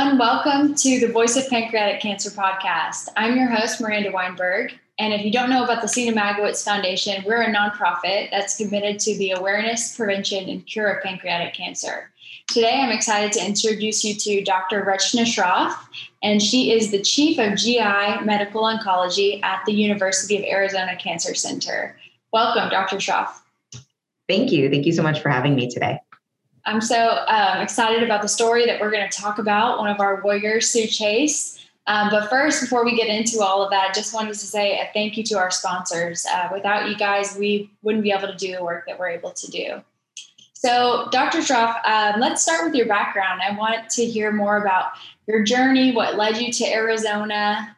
everyone. Welcome to the Voice of Pancreatic Cancer podcast. I'm your host, Miranda Weinberg. And if you don't know about the Seena Magowitz Foundation, we're a nonprofit that's committed to the awareness, prevention, and cure of pancreatic cancer. Today, I'm excited to introduce you to Dr. Shroff, and she is the Chief of GI Medical Oncology at the University of Arizona Cancer Center. Welcome, Dr. Shroff. Thank you. Thank you so much for having me today. I'm so um, excited about the story that we're going to talk about. One of our warriors, Sue Chase. Um, but first, before we get into all of that, just wanted to say a thank you to our sponsors. Uh, without you guys, we wouldn't be able to do the work that we're able to do. So, Dr. Shroff, um, let's start with your background. I want to hear more about your journey, what led you to Arizona.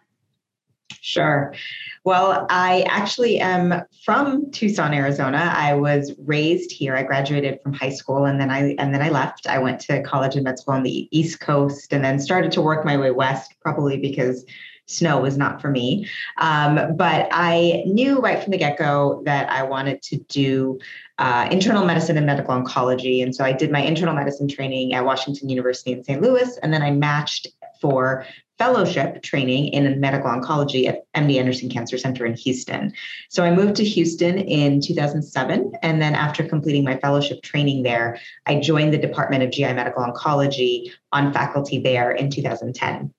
Sure. Well, I actually am from Tucson, Arizona. I was raised here. I graduated from high school and then I and then I left. I went to college and med school on the East Coast and then started to work my way west, probably because snow was not for me. Um, but I knew right from the get go that I wanted to do uh, internal medicine and medical oncology. And so I did my internal medicine training at Washington University in St. Louis. And then I matched for fellowship training in medical oncology at MD Anderson Cancer Center in Houston. So I moved to Houston in 2007. And then after completing my fellowship training there, I joined the Department of GI Medical Oncology on faculty there in 2010.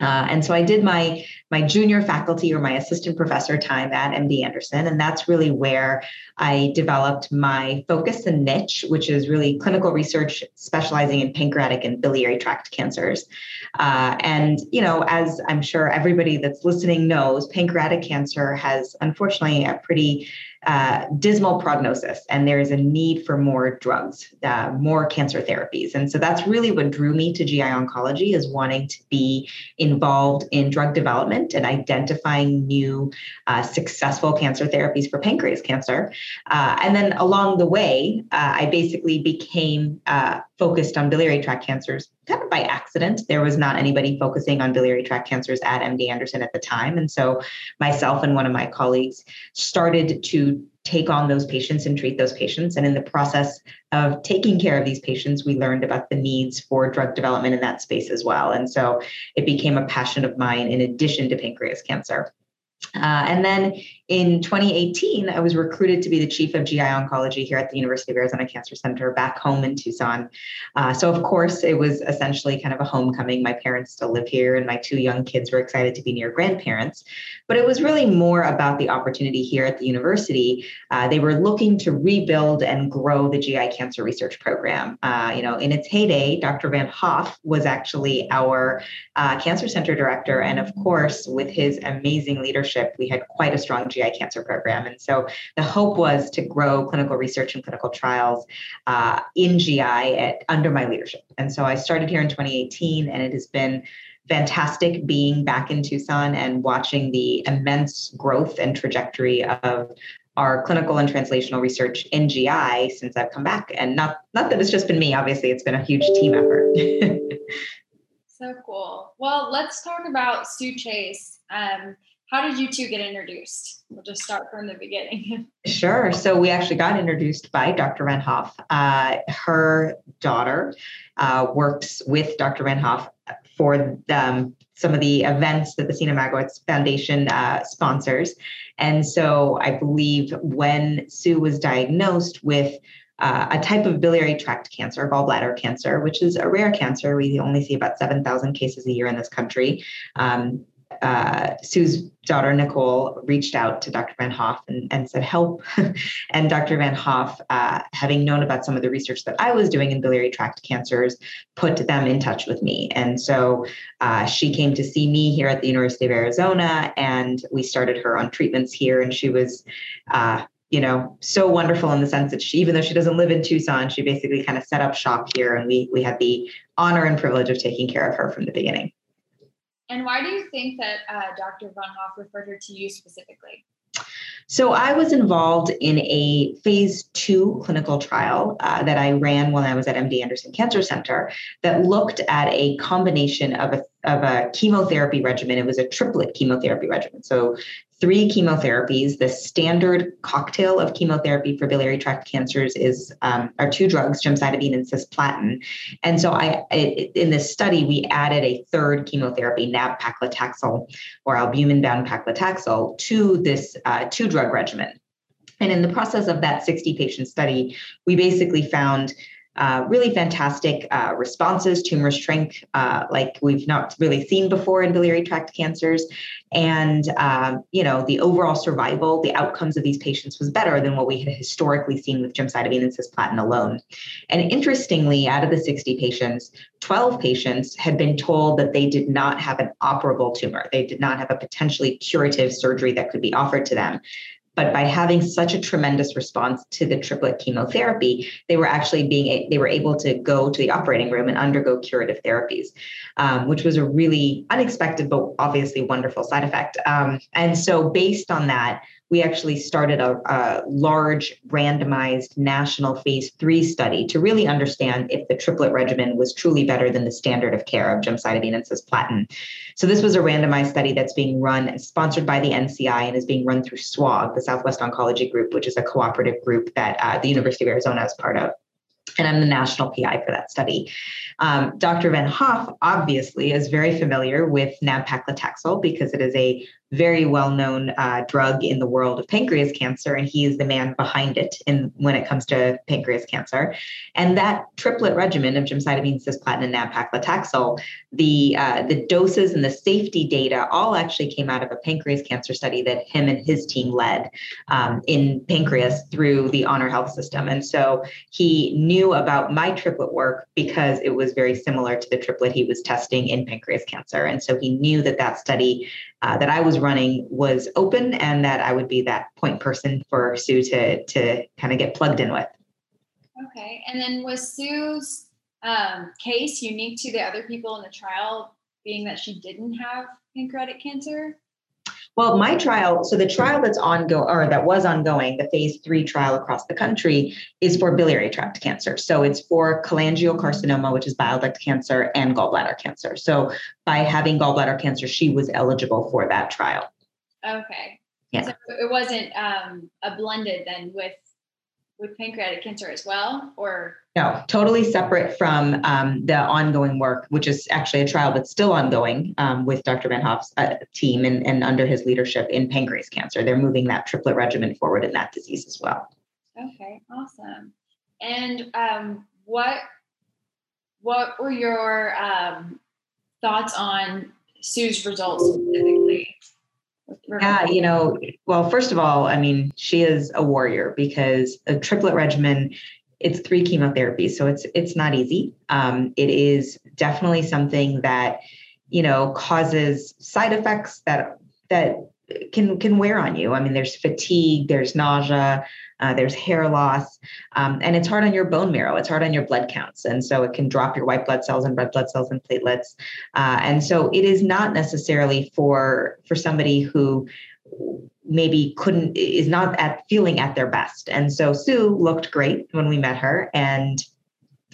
Uh, and so I did my my junior faculty or my assistant professor time at MD Anderson, and that's really where I developed my focus and niche, which is really clinical research specializing in pancreatic and biliary tract cancers. Uh, and you know, as I'm sure everybody that's listening knows, pancreatic cancer has unfortunately a pretty uh, dismal prognosis, and there is a need for more drugs, uh, more cancer therapies. And so that's really what drew me to GI oncology is wanting to be involved in drug development and identifying new uh, successful cancer therapies for pancreas cancer. Uh, and then along the way, uh, I basically became focused on biliary tract cancers kind of by accident. There was not anybody focusing on biliary tract cancers at MD Anderson at the time. And so myself and one of my colleagues started to take on those patients and treat those patients. And in the process of taking care of these patients, we learned about the needs for drug development in that space as well. And so it became a passion of mine in addition to pancreas cancer. Uh, and then in 2018, I was recruited to be the chief of GI oncology here at the University of Arizona Cancer Center back home in Tucson. Uh, so, of course, it was essentially kind of a homecoming. My parents still live here, and my two young kids were excited to be near grandparents. But it was really more about the opportunity here at the university. Uh, they were looking to rebuild and grow the GI cancer research program. Uh, you know, in its heyday, Dr. Von Hoff was actually our uh, cancer center director. And of course, with his amazing leadership, we had quite a strong GI cancer program. And so the hope was to grow clinical research and clinical trials uh, in GI at, under my leadership. And so I started here in 2018, and it has been fantastic being back in Tucson and watching the immense growth and trajectory of our clinical and translational research in GI since I've come back. And not not that it's just been me, obviously, it's been a huge team effort. so cool. Well, let's talk about Sue Chase. Um, how did you two get introduced? We'll just start from the beginning. sure. So we actually got introduced by Dr. Von Hoff. Uh, her daughter uh, works with Dr. Von Hoff for um, some of the events that the Seena Magowitz Foundation uh, sponsors. And so I believe when Sue was diagnosed with uh, a type of biliary tract cancer, gallbladder cancer, which is a rare cancer. We only see about 7,000 cases a year in this country. Um, uh, Sue's daughter Nicole reached out to Dr. Von Hoff and, and said, help. and Dr. Von Hoff, uh, having known about some of the research that I was doing in biliary tract cancers, put them in touch with me. And so uh, she came to see me here at the University of Arizona, and we started her on treatments here. And she was, uh, you know, so wonderful in the sense that she, even though she doesn't live in Tucson, she basically kind of set up shop here, and we we had the honor and privilege of taking care of her from the beginning. And why do you think that uh, Dr. Von Hoff referred her to you specifically? So I was involved in a phase two clinical trial uh, that I ran when I was at MD Anderson Cancer Center that looked at a combination of a of a chemotherapy regimen. It was a triplet chemotherapy regimen. So three chemotherapies. The standard cocktail of chemotherapy for biliary tract cancers is um, are two drugs, gemcitabine and cisplatin. And so I, in this study, we added a third chemotherapy, nab-paclitaxel or albumin-bound paclitaxel, to this uh, two drug regimen. And in the process of that 60 patient study, we basically found uh, really fantastic uh, responses, tumor shrink uh, like we've not really seen before in biliary tract cancers. And, um, you know, the overall survival, the outcomes of these patients was better than what we had historically seen with gemcitabine and cisplatin alone. And interestingly, out of the 60 patients, 12 patients had been told that they did not have an operable tumor. They did not have a potentially curative surgery that could be offered to them. But by having such a tremendous response to the triplet chemotherapy, they were actually being they were able to go to the operating room and undergo curative therapies, um, which was a really unexpected but obviously wonderful side effect. Um, and so, based on that, we actually started a, a, large randomized national phase three study to really understand if the triplet regimen was truly better than the standard of care of gemcitabine and cisplatin. So this was a randomized study that's being run, sponsored by the NCI, and is being run through SWOG, the Southwest Oncology Group, which is a cooperative group that uh, the University of Arizona is part of and I'm the national PI for that study. Um, Dr. Von Hoff obviously is very familiar with nab-paclitaxel because it is a very well-known uh, drug in the world of pancreas cancer, and he is the man behind it in when it comes to pancreas cancer. And that triplet regimen of gemcitabine, cisplatin, and nab-paclitaxel, the uh, the doses and the safety data all actually came out of a pancreas cancer study that him and his team led um, in pancreas through the Honor Health System. And so he knew about my triplet work because it was very similar to the triplet he was testing in pancreas cancer. And so he knew that that study uh, that I was running was open and that I would be that point person for Sue to to kind of get plugged in with. Okay, and then was Sue's um, case unique to the other people in the trial, being that she didn't have pancreatic cancer? Well, my trial, so the trial that's ongoing or that was ongoing, the phase three trial across the country is for biliary tract cancer. So it's for cholangiocarcinoma, which is bile duct cancer, and gallbladder cancer. So by having gallbladder cancer, she was eligible for that trial. Okay. Yeah. So it wasn't um, a blended then with with pancreatic cancer as well, or no, totally separate from um, the ongoing work, which is actually a trial that's still ongoing um, with Dr. Von Hoff's uh, team and, and under his leadership in pancreas cancer. They're moving that triplet regimen forward in that disease as well. Okay, awesome. And um, what what were your um, thoughts on Sue's results specifically? Yeah, you know, well, first of all, I mean, she is a warrior because a triplet regimen it's three chemotherapies, so it's it's not easy. Um, it is definitely something that you know causes side effects that that can can wear on you. I mean, there's fatigue, there's nausea, uh, there's hair loss, um, and it's hard on your bone marrow. It's hard on your blood counts, and so it can drop your white blood cells and red blood cells and platelets. Uh, and so it is not necessarily for for somebody who maybe couldn't is not at feeling at their best. And so Sue looked great when we met her, and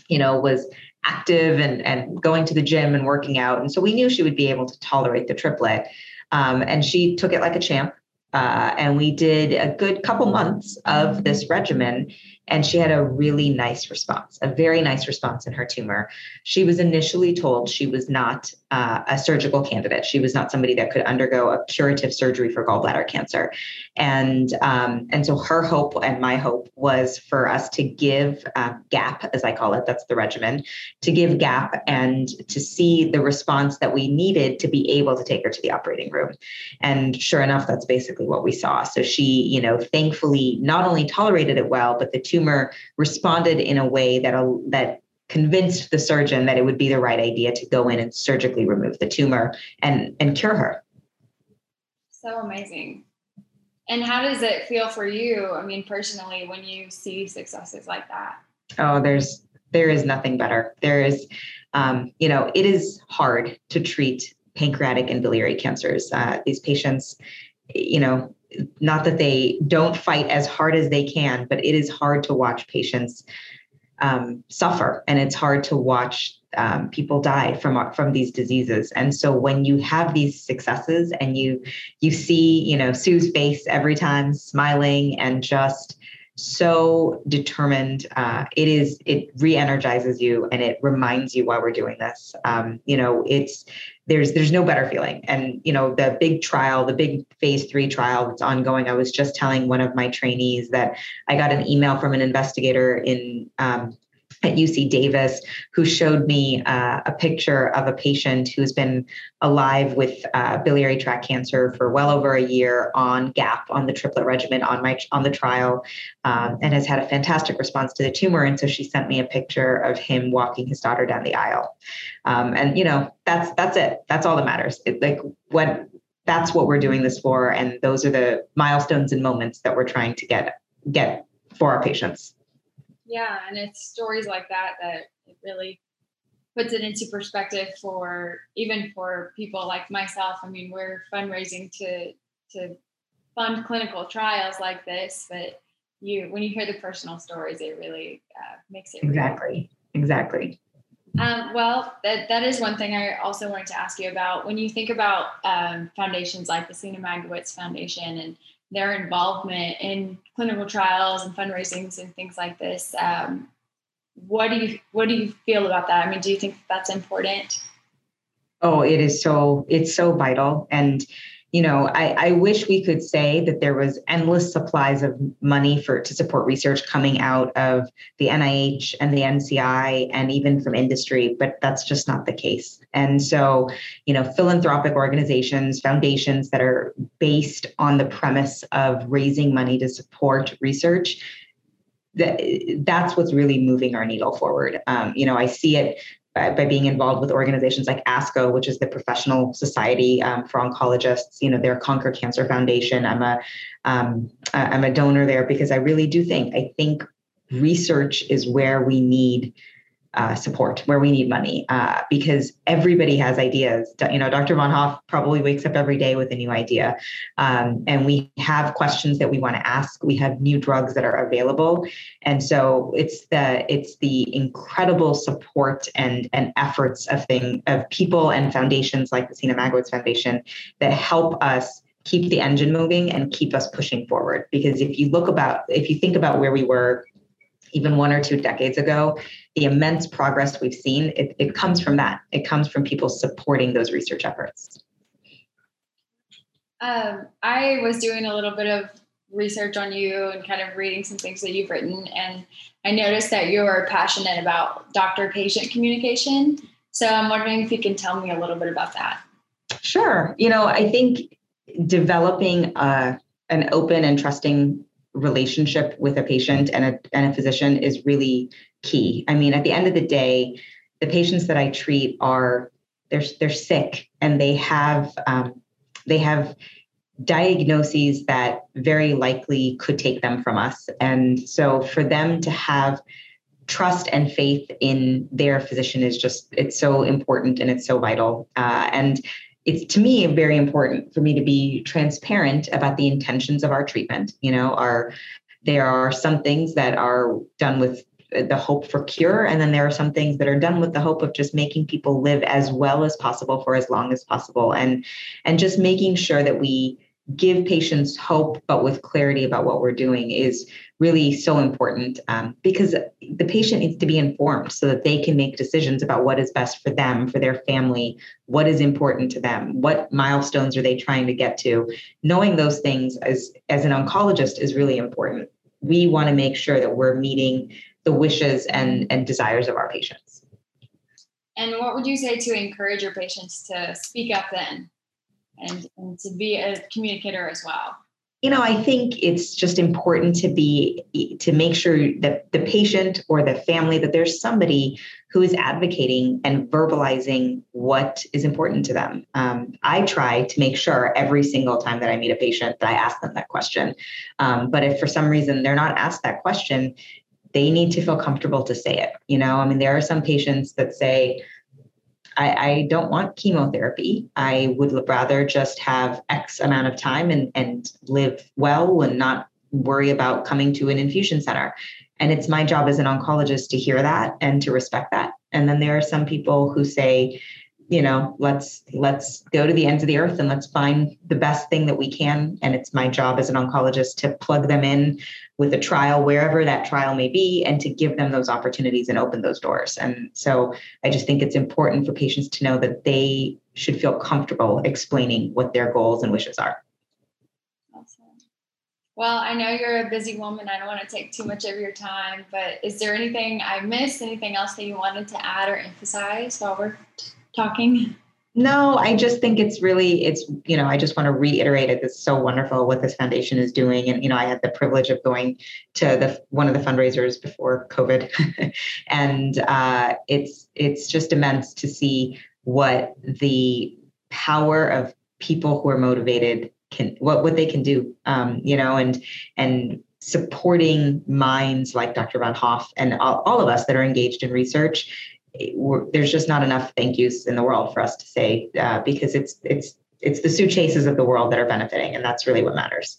you know was active and and going to the gym and working out. And so we knew she would be able to tolerate the triplet. Um, and she took it like a champ. Uh, and we did a good couple months of this regimen and she had a really nice response, a very nice response in her tumor. She was initially told she was not uh, a surgical candidate. She was not somebody that could undergo a curative surgery for gallbladder cancer, and um, and so her hope and my hope was for us to give uh, GAP, as I call it, that's the regimen, to give GAP and to see the response that we needed to be able to take her to the operating room. And sure enough, that's basically what we saw. So she, you know, thankfully not only tolerated it well, but the two tumor responded in a way that that convinced the surgeon that it would be the right idea to go in and surgically remove the tumor and and cure her. So amazing. And how does it feel for you? I mean, personally, when you see successes like that? Oh, there's there is nothing better. There is, um, you know, it is hard to treat pancreatic and biliary cancers. Uh, these patients, you know, not that they don't fight as hard as they can, but it is hard to watch patients um, suffer, and it's hard to watch um, people die from from these diseases. And so when you have these successes and you you see you know sue's face every time smiling and just so determined uh, it is it re-energizes you and it reminds you why we're doing this. Um, you know it's there's there's no better feeling. And you know the big trial the big phase three trial that's ongoing i was just telling one of my trainees that i got an email from an investigator in um, at UC Davis who showed me uh, a picture of a patient who's been alive with uh, biliary tract cancer for well over a year on GAP on the triplet regimen on my on the trial, um, and has had a fantastic response to the tumor. And so she sent me a picture of him walking his daughter down the aisle, um, and you know that's that's it. That's all that matters. It, like what that's what we're doing this for, and those are the milestones and moments that we're trying to get get for our patients. Yeah, and it's stories like that that it really puts it into perspective for even for people like myself. I mean, we're fundraising to to fund clinical trials like this, but you when you hear the personal stories, it really uh, makes it exactly real. exactly. Um, well, that, that is one thing I also wanted to ask you about. When you think about um, foundations like the Seena Magowitz Foundation and their involvement in clinical trials and fundraisings and things like this. Um, what do you what do you feel about that? I mean, do you think that's important? Oh, it is so it's so vital and you know, I, I wish we could say that there was endless supplies of money for to support research coming out of the NIH and the NCI and even from industry, but that's just not the case. And so, you know, philanthropic organizations, foundations that are based on the premise of raising money to support research that that's what's really moving our needle forward. Um, you know, I see it by, by, being involved with organizations like ASCO, which is the professional society um, for oncologists. You know, their Conquer Cancer Foundation. I'm a am um, a donor there because I really do think I think research is where we need uh, support where we need money uh, because everybody has ideas. You know, Dr. Von Hoff probably wakes up every day with a new idea, um, and we have questions that we want to ask. We have new drugs that are available, and so it's the it's the incredible support and and efforts of thing of people and foundations like the Seena Magowitz Foundation that help us keep the engine moving and keep us pushing forward. Because if you look about if you think about where we were even one or two decades ago, the immense progress we've seen, it, it comes from that. It comes from people supporting those research efforts. Um, I was doing a little bit of research on you and kind of reading some things that you've written, and I noticed that you're passionate about doctor patient communication. So I'm wondering if you can tell me a little bit about that. Sure. You know, I think developing a, uh, an open and trusting relationship with a patient and a, and a physician is really key. I mean, at the end of the day, the patients that I treat are they're they're sick and they have um, they have diagnoses that very likely could take them from us. And so for them to have trust and faith in their physician is just it's so important and it's so vital. Uh, and it's to me very important for me to be transparent about the intentions of our treatment. You know, are there are some things that are done with the hope for cure and then there are some things that are done with the hope of just making people live as well as possible for as long as possible and and just making sure that we give patients hope but with clarity about what we're doing is really so important um, because the patient needs to be informed so that they can make decisions about what is best for them, for their family, what is important to them, what milestones are they trying to get to. Knowing those things as, as an oncologist is really important. We want to make sure that we're meeting the wishes and, and desires of our patients. And what would you say to encourage your patients to speak up then and, and to be a communicator as well? You know i think it's just important to be to make sure that the patient or the family that there's somebody who is advocating and verbalizing what is important to them. Um, i try to make sure every single time that i meet a patient that i ask them that question. Um, but if for some reason they're not asked that question they need to feel comfortable to say it you know? I mean there are some patients that say I, I don't want chemotherapy. I would rather just have X amount of time and, and live well and not worry about coming to an infusion center. And it's my job as an oncologist to hear that and to respect that And then there are some people who say, you know let's let's go to the ends of the earth and let's find the best thing that we can and it's my job as an oncologist to plug them in with a trial wherever that trial may be and to give them those opportunities and open those doors and so i just think it's important for patients to know that they should feel comfortable explaining what their goals and wishes are well, I know you're a busy woman. I don't want to take too much of your time, but is there anything I missed? Anything else that you wanted to add or emphasize while we're talking? No, I just think it's really, it's, you know, I just want to reiterate it. It's so wonderful what this foundation is doing. And, you know, I had the privilege of going to the one of the fundraisers before COVID. and uh, it's it's just immense to see what the power of people who are motivated can what what they can do. Um, you know, and and supporting minds like Dr. Von Hoff and all, all of us that are engaged in research there's just not enough thank yous in the world for us to say uh, because it's it's it's the Sue Chases of the world that are benefiting, and that's really what matters.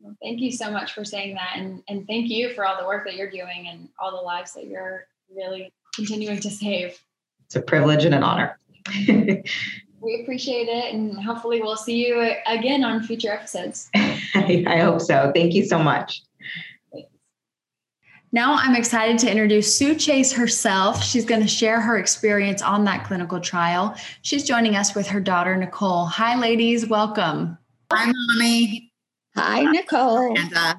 Well, thank you so much for saying that, and and thank you for all the work that you're doing and all the lives that you're really continuing to save. It's a privilege and an honor. we appreciate it, and hopefully, we'll see you again on future episodes. I, I hope so. Thank you so much. Now I'm excited to introduce Sue Chase herself. She's going to share her experience on that clinical trial. She's joining us with her daughter, Nicole. Hi, ladies. Welcome. Hi, Mommy. Hi, Nicole. And, uh,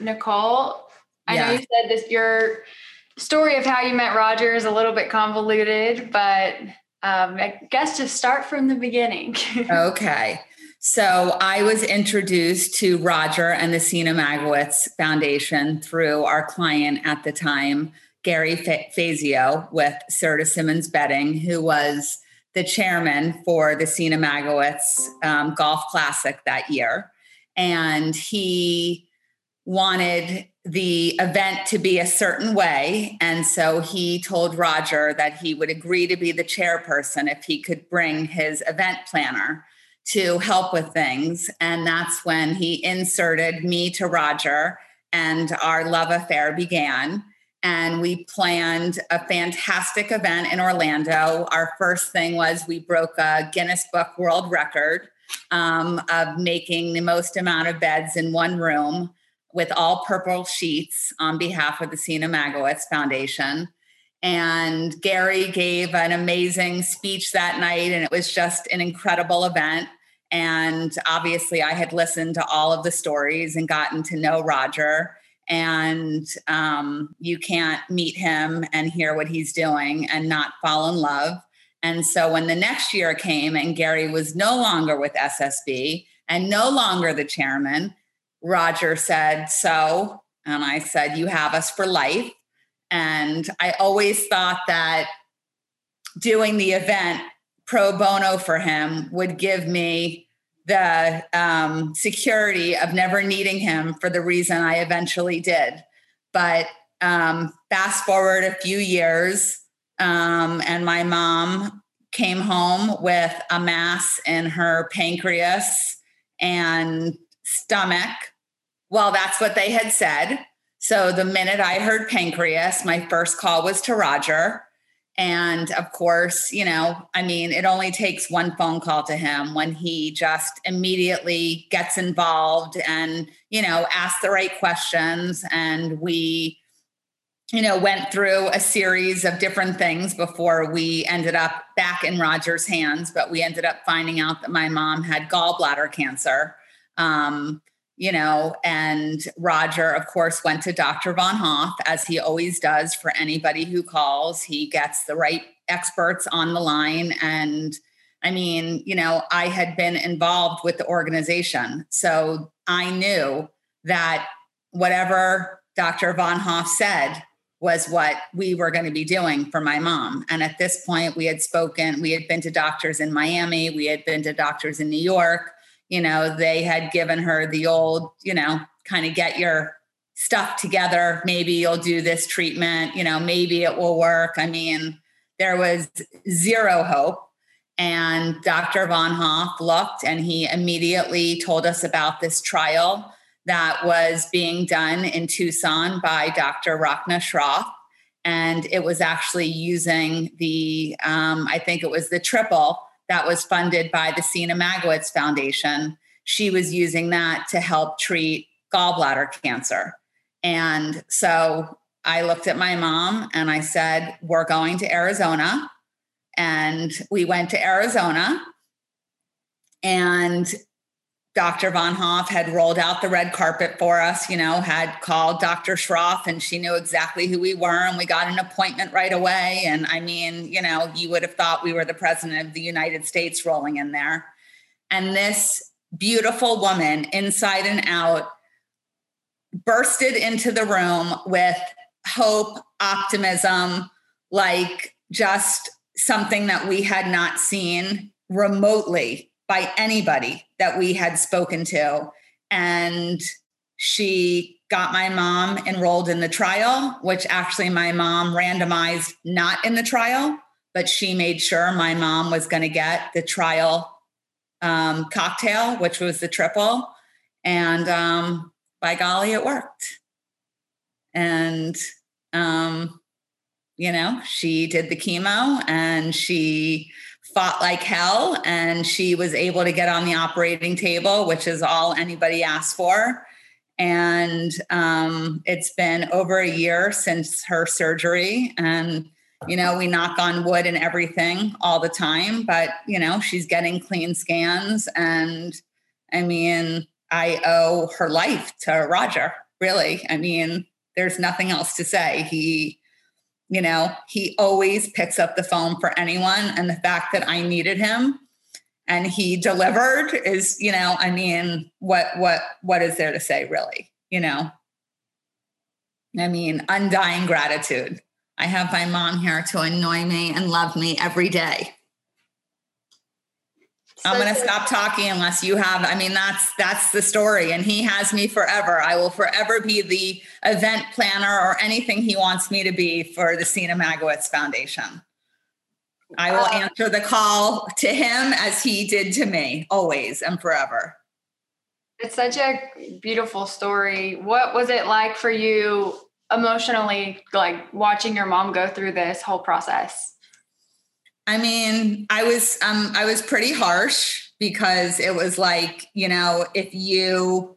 Nicole, I yeah. know you said this, your story of how you met Roger is a little bit convoluted, but um, I guess just start from the beginning. okay. So I was introduced to Roger and the Seena Magowitz Foundation through our client at the time, Gary Fazio with Serta Simmons Bedding, who was the chairman for the Seena Magowitz um, Golf Classic that year. And he wanted the event to be a certain way. And so he told Roger that he would agree to be the chairperson if he could bring his event planner to help with things. And that's when he inserted me to Roger, and our love affair began. And we planned a fantastic event in Orlando. Our first thing was we broke a Guinness Book World Record um, of making the most amount of beds in one room with all purple sheets on behalf of the Seena Magowitz Foundation. And Gary gave an amazing speech that night, and it was just an incredible event. And obviously, I had listened to all of the stories and gotten to know Roger. And um, you can't meet him and hear what he's doing and not fall in love. And so, when the next year came and Gary was no longer with SSB and no longer the chairman, Roger said, So, and I said, You have us for life. And I always thought that doing the event pro bono for him would give me the um, security of never needing him for the reason I eventually did. But um, fast forward a few years, um, and my mom came home with a mass in her pancreas and stomach. Well, that's what they had said. So the minute I heard pancreas, my first call was to Roger. And of course, you know, I mean, it only takes one phone call to him when he just immediately gets involved and, you know, asks the right questions. And we, you know, went through a series of different things before we ended up back in Roger's hands. But we ended up finding out that my mom had gallbladder cancer. Um, you know, and Roger, of course, went to Dr. Von Hoff, as he always does for anybody who calls. He gets the right experts on the line. And I mean, you know, I had been involved with the organization. So I knew that whatever Dr. Von Hoff said was what we were going to be doing for my mom. And at this point, we had spoken, we had been to doctors in Miami, we had been to doctors in New York you know, they had given her the old, you know, kind of get your stuff together. Maybe you'll do this treatment, you know, maybe it will work. I mean, there was zero hope. And Dr. Von Hoff looked and he immediately told us about this trial that was being done in Tucson by Dr. Rachna Shroff. and it was actually using the um, i think it was the triple that was funded by the seena magowitz foundation. She was using that to help treat gallbladder cancer. And so i looked at my mom and i said we're going to arizona. And we went to arizona. And Dr. Von Hoff had rolled out the red carpet for us, you know, had called Dr. Shroff and she knew exactly who we were. And we got an appointment right away. And I mean, you know, you would have thought we were the president of the United States rolling in there. And this beautiful woman, inside and out, bursted into the room with hope, optimism, like just something that we had not seen remotely by anybody that we had spoken to. And she got my mom enrolled in the trial, which actually my mom randomized not in the trial, but she made sure my mom was going to get the trial um, cocktail, which was the triple. And um, by golly, it worked. And, um, you know, she did the chemo and she fought like hell and she was able to get on the operating table, which is all anybody asked for. And um, it's been over a year since her surgery. And, you know, we knock on wood and everything all the time, but, you know, she's getting clean scans. And I mean, I owe her life to Roger, really. I mean, there's nothing else to say. He, you know he always picks up the phone for anyone and the fact that i needed him and he delivered is you know i mean what what what is there to say really? You know? I mean undying gratitude. I have my mom here to annoy me and love me every day I'm going to stop talking unless you have. I mean, that's that's the story, and he has me forever. I will forever be the event planner or anything he wants me to be for the Seena Magowitz Foundation. I will uh, answer the call to him as he did to me, always and forever. It's such a beautiful story. What was it like for you emotionally, like watching your mom go through this whole process? I mean, I was um I was pretty harsh because it was like, you know, if you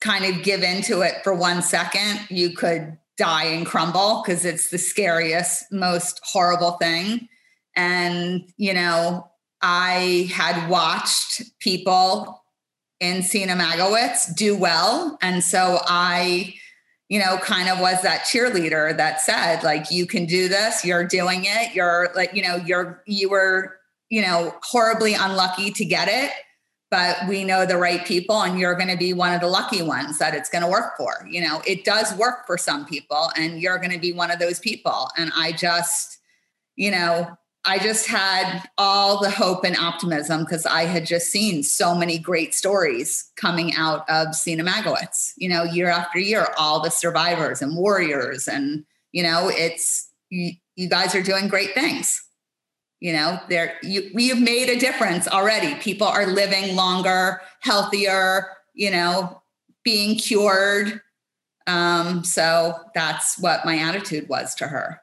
kind of give into it for one second, you could die and crumble because it's the scariest, most horrible thing. And, you know, I had watched people in Seena Magowitz do well. And so I you know, kind of was that cheerleader that said, like, you can do this, you're doing it, you're like, you know, you're, you were, you know, horribly unlucky to get it, but we know the right people and you're going to be one of the lucky ones that it's going to work for. You know, it does work for some people and you're going to be one of those people. And I just, you know, I just had all the hope and optimism because I had just seen so many great stories coming out of Seena Magowitz, you know, year after year, all the survivors and warriors. And, you know, it's, you, you guys are doing great things. You know, there you, we have made a difference already. People are living longer, healthier, you know, being cured. Um, so that's what my attitude was to her.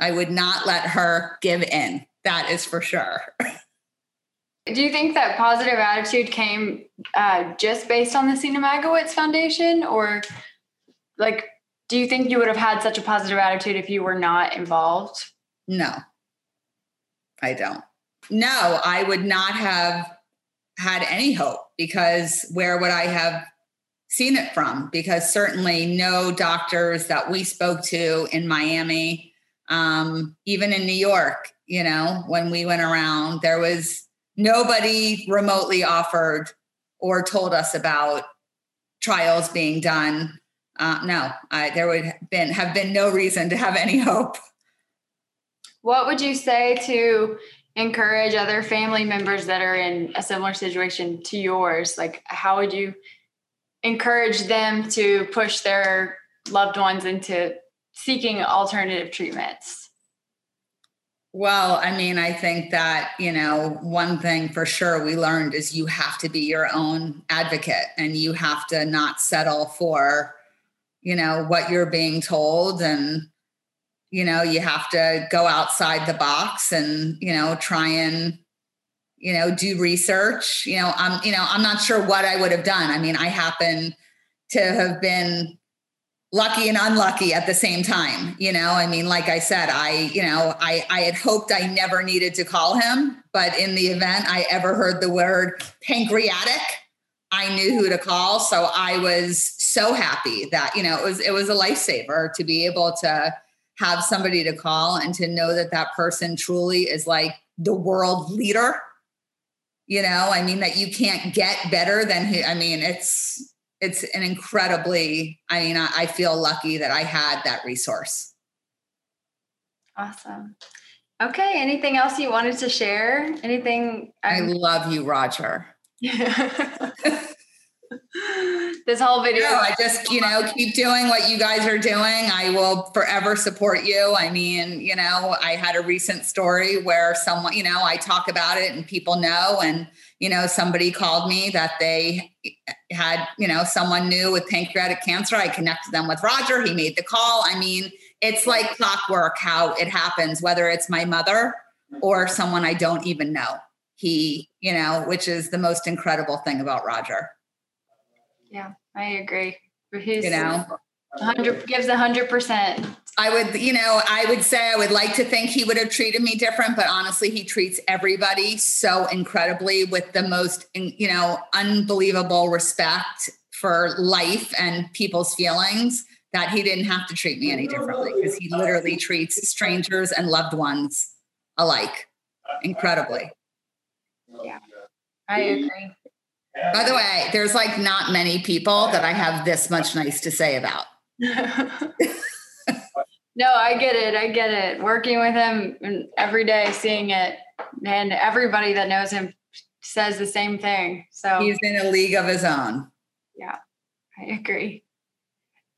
I would not let her give in. That is for sure. Do you think that positive attitude came uh, just based on the Seena Magowitz Foundation, or like, do you think you would have had such a positive attitude if you were not involved? No, I don't. No, I would not have had any hope because where would I have seen it from? Because certainly no doctors that we spoke to in Miami um, even in New York, you know, when we went around, there was nobody remotely offered or told us about trials being done. Uh, no, I, there would have been have been no reason to have any hope. What would you say to encourage other family members that are in a similar situation to yours? Like, how would you encourage them to push their loved ones into seeking alternative treatments? Well, I mean, I think that, you know, one thing for sure we learned is you have to be your own advocate and you have to not settle for, you know, what you're being told. And, you know, you have to go outside the box and, you know, try and, you know, do research. You know, I'm, you know, I'm not sure what I would have done. I mean, I happen to have been lucky and unlucky at the same time you know? I mean like i said i you know i i had hoped i never needed to call him but in the event i ever heard the word pancreatic i knew who to call. So i was so happy that you know it was it was a lifesaver to be able to have somebody to call and to know that that person truly is like the world leader. You know i mean that you can't get better than who i mean it's it's an incredibly i mean I, I feel lucky that i had that resource. Awesome. Okay anything else you wanted to share? Anything i love you roger this whole video. No, I just, you know, keep doing what you guys are doing. I will forever support you. I mean, you know, I had a recent story where someone, you know, I talk about it and people know. And, you know, somebody called me that they had, you know, someone new with pancreatic cancer. I connected them with Roger. He made the call. I mean, it's like clockwork how it happens, whether it's my mother or someone I don't even know. He, you know, which is the most incredible thing about Roger. Yeah, I agree. He's, you know, 100 gives a hundred percent. I would, you know, I would say I would like to think he would have treated me different, but honestly, he treats everybody so incredibly with the most, you know, unbelievable respect for life and people's feelings that he didn't have to treat me any differently because he literally treats strangers and loved ones alike incredibly. Yeah, I agree. By the way, there's like not many people that I have this much nice to say about. no, I get it. I get it. Working with him every day, seeing it, and everybody that knows him says the same thing. So he's in a league of his own. Yeah, I agree.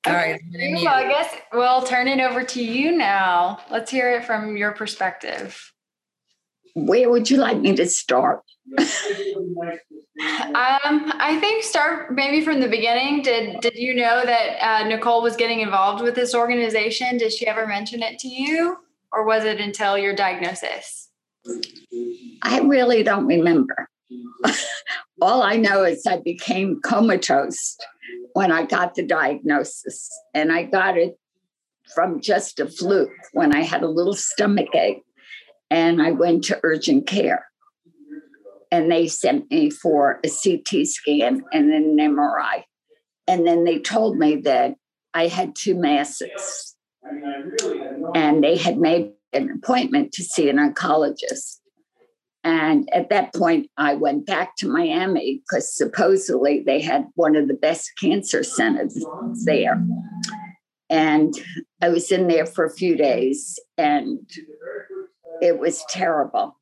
All okay. right. Well, I guess we'll turn it over to you now. Let's hear it from your perspective. Where would you like me to start? Um, I think start maybe from the beginning. Did did you know that uh, Nicole was getting involved with this organization? Did she ever mention it to you, or was it until your diagnosis? I really don't remember. All I know is I became comatose when I got the diagnosis, and I got it from just a fluke when I had a little stomach ache, and I went to urgent care and they sent me for a CT scan and an MRI. And then they told me that I had two masses. And they had made an appointment to see an oncologist. And at that point, I went back to Miami because supposedly they had one of the best cancer centers there. And I was in there for a few days and it was terrible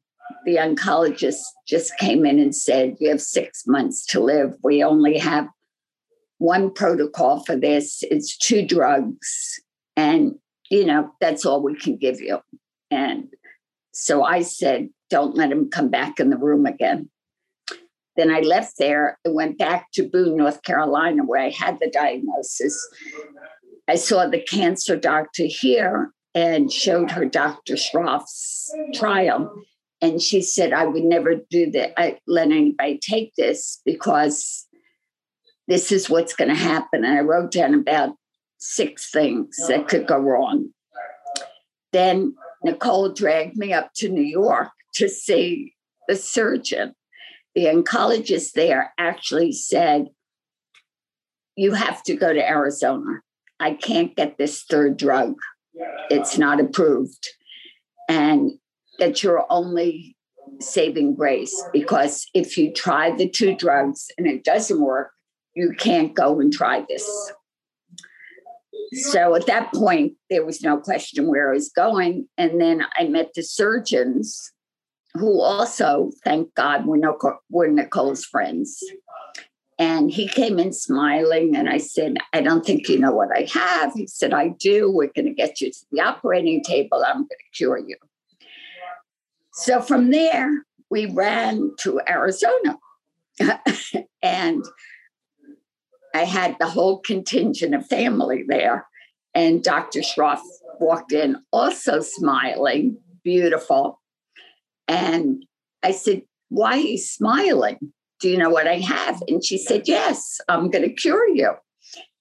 the oncologist just came in and said, You have six months to live. We only have one protocol for this, it's two drugs. And, you know, that's all we can give you. And so I said, Don't let him come back in the room again. Then I left there and went back to Boone, North Carolina, where I had the diagnosis. I saw the cancer doctor here and showed her Dr. Shroff's trial. And she said, I would never do that, I let anybody take this because this is what's going to happen. And I wrote down about six things that could go wrong. Then Nicole dragged me up to New York to see the surgeon. The oncologist there actually said, You have to go to Arizona. I can't get this third drug, it's not approved. And that you're only saving grace because if you try the two drugs and it doesn't work, you can't go and try this. So at that point, there was no question where I was going. And then I met the surgeons who also, thank God, were, Nicole, were Nicole's friends. And he came in smiling, and I said, I don't think you know what I have. He said, I do. We're going to get you to the operating table. I'm going to cure you. So from there, we ran to Arizona. and I had the whole contingent of family there. And Dr. Shroff walked in, also smiling, beautiful. And I said, Why are you smiling? Do you know what I have? And she said, Yes, I'm going to cure you.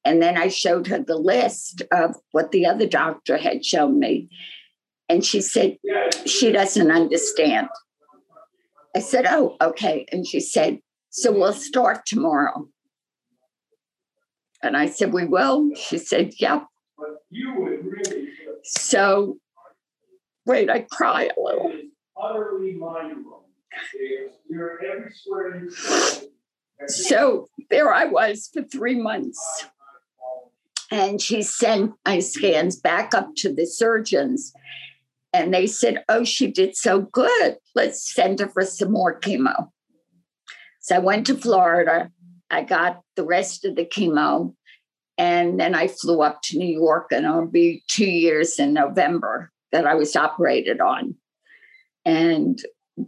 And then I showed her the list of what the other doctor had shown me. And she said, She doesn't understand. I said, Oh, okay. And she said, So we'll start tomorrow. And I said, We will. She said, Yep. So, wait, I cry a little. So there I was for three months. And she sent my scans back up to the surgeons. And they said, Oh, she did so good. Let's send her for some more chemo. So I went to Florida. I got the rest of the chemo. And then I flew up to New York, and it'll be two years in November that I was operated on. And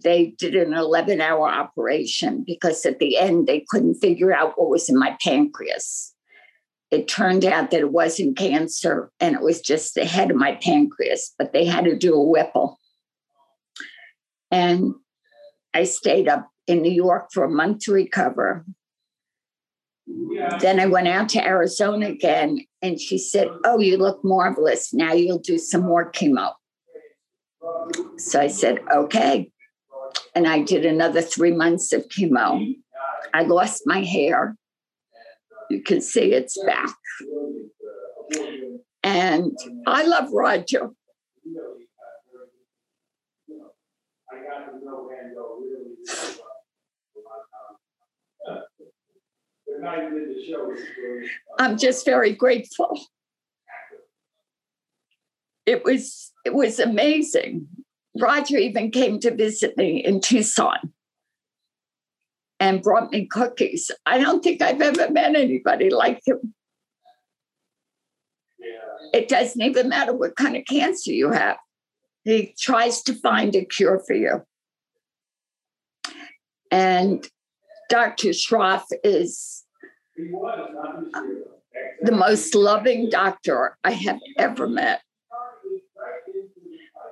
they did an 11 hour operation because at the end they couldn't figure out what was in my pancreas. It turned out that it wasn't cancer and it was just the head of my pancreas, but they had to do a Whipple. And I stayed up in New York for a month to recover. Then I went out to Arizona again, and she said, Oh, you look marvelous. Now you'll do some more chemo. So I said, Okay. And I did another three months of chemo. I lost my hair. You can see it's back. And I love Roger. I'm just very grateful. It was it was amazing. Roger even came to visit me in Tucson and brought me cookies. I don't think I've ever met anybody like him. It doesn't even matter what kind of cancer you have. He tries to find a cure for you. And Dr. Shroff is the most loving doctor I have ever met.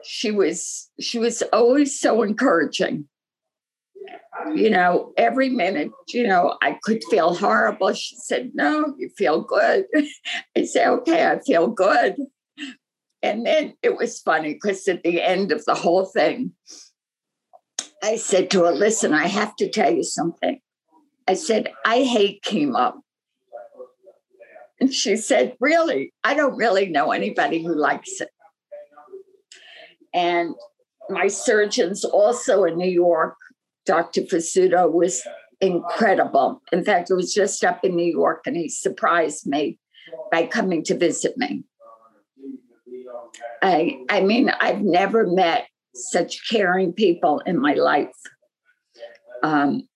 She was she was always so encouraging. You know, every minute, you know, I could feel horrible. She said, No, you feel good. I said, Okay, I feel good. And then it was funny because at the end of the whole thing, I said to her, Listen, I have to tell you something. I said, I hate chemo. And she said, Really? I don't really know anybody who likes it. And my surgeons also in New York, Dr. Fasuto was incredible. In fact, it was just up in New York and he surprised me by coming to visit me. I, I mean, I've never met such caring people in my life. Um,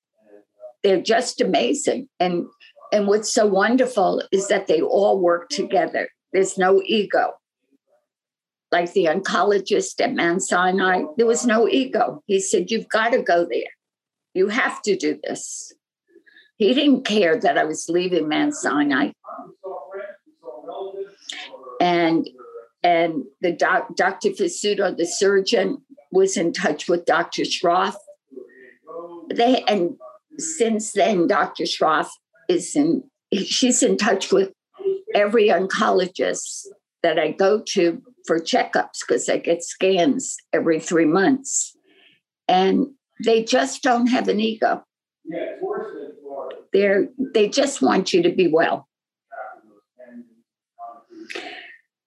they're just amazing. And and what's so wonderful is that they all work together. There's no ego. Like the oncologist at Mount Sinai, there was no ego. He said, You've got to go there. You have to do this. He didn't care that I was leaving Mount Sinai. And and the doc, Dr. Fasuto, the surgeon, was in touch with Dr. Shroff. They and since then, Dr. Shroff is in, she's in touch with every oncologist that I go to for checkups because they get scans every three months. And they just don't have an ego. Yeah, They're, they just want you to be well.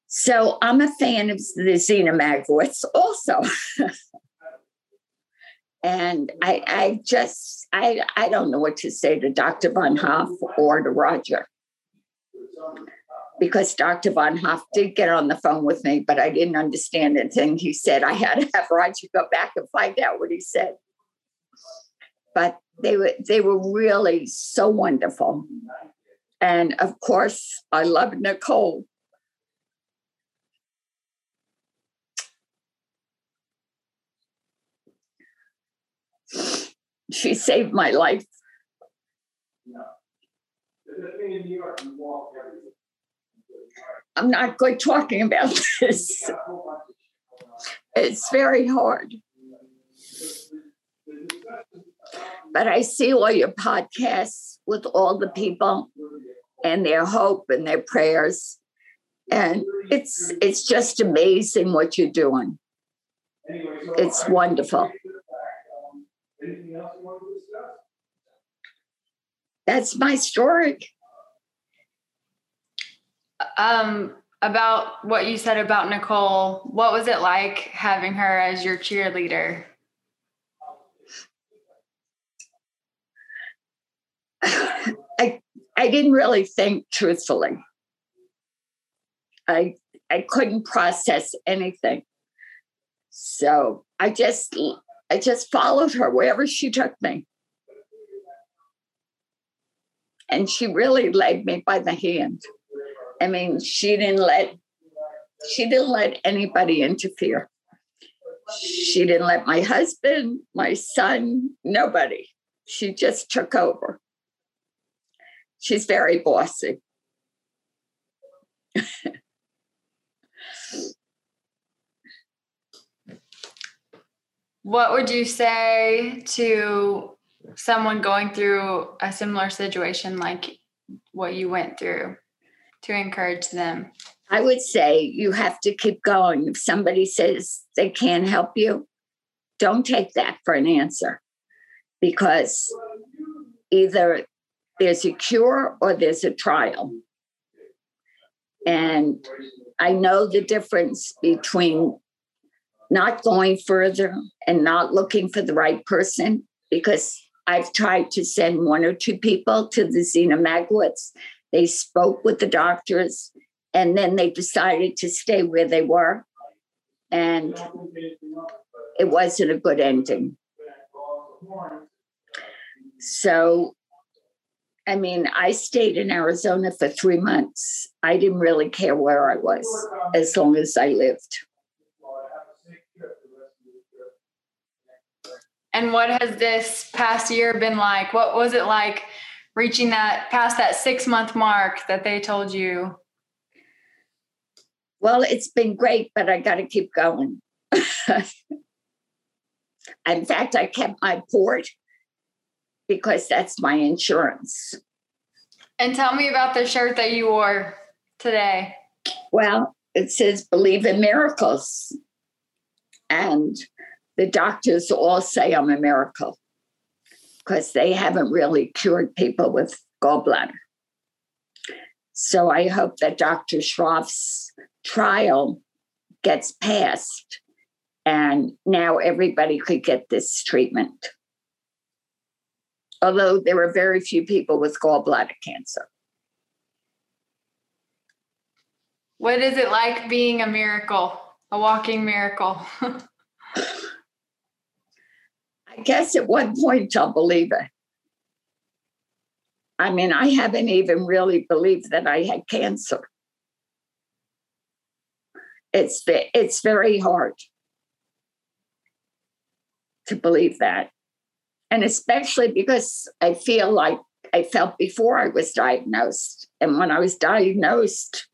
So I'm a fan of the Seena Magowitz also. And I, I just, I, I don't know what to say to Dr. Von Hoff or to Roger. Because Dr. Von Hoff did get on the phone with me, but I didn't understand anything he said. I had to have Roger go back and find out what he said. But they were they were really so wonderful. And of course, I love Nicole She saved my life. I'm not good talking about this. It's very hard. But I see all your podcasts with all the people and their hope and their prayers. And it's it's just amazing what you're doing. It's wonderful. That's my story. Um, about what you said about Nicole, what was it like having her as your cheerleader? I I didn't really think truthfully. I I couldn't process anything. So I just I just followed her wherever she took me. And she really led me by the hand. I mean, she didn't let she didn't let anybody interfere. She didn't let my husband, my son, nobody. She just took over. She's very bossy. what would you say to someone going through a similar situation like what you went through to encourage them? I would say you have to keep going. If somebody says they can't help you, don't take that for an answer because either there's a cure or there's a trial. And I know the difference between not going further and not looking for the right person because I've tried to send one or two people to the Seena Magowitz. They spoke with the doctors and then they decided to stay where they were. And it wasn't a good ending. So, I mean, I stayed in Arizona for three months. I didn't really care where I was as long as I lived. And what has this past year been like? What was it like reaching that past that six month mark that they told you? Well, it's been great, but I got to keep going. In fact, I kept my port because that's my insurance. And tell me about the shirt that you wore today. Well, it says believe in miracles. And the doctors all say I'm a miracle because they haven't really cured people with gallbladder. So I hope that Dr. Shroff's trial gets passed and now everybody could get this treatment. Although there are very few people with gallbladder cancer. What is it like being a miracle, a walking miracle? I guess at one point I'll believe it. I mean, I haven't even really believed that I had cancer. It's it's very hard to believe that, and especially because I feel like I felt before I was diagnosed, and when I was diagnosed,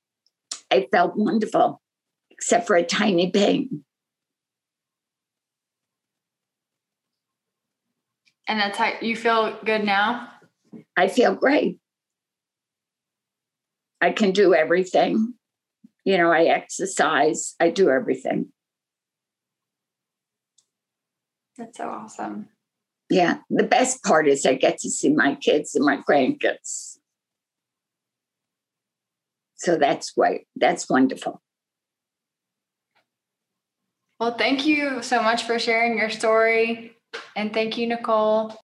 I felt wonderful, except for a tiny pain. And that's how you feel good now? I feel great. I can do everything. You know, I exercise, I do everything. That's so awesome. Yeah. The best part is I get to see my kids and my grandkids. So that's great. That's wonderful. Well, thank you so much for sharing your story. And thank you, Nicole.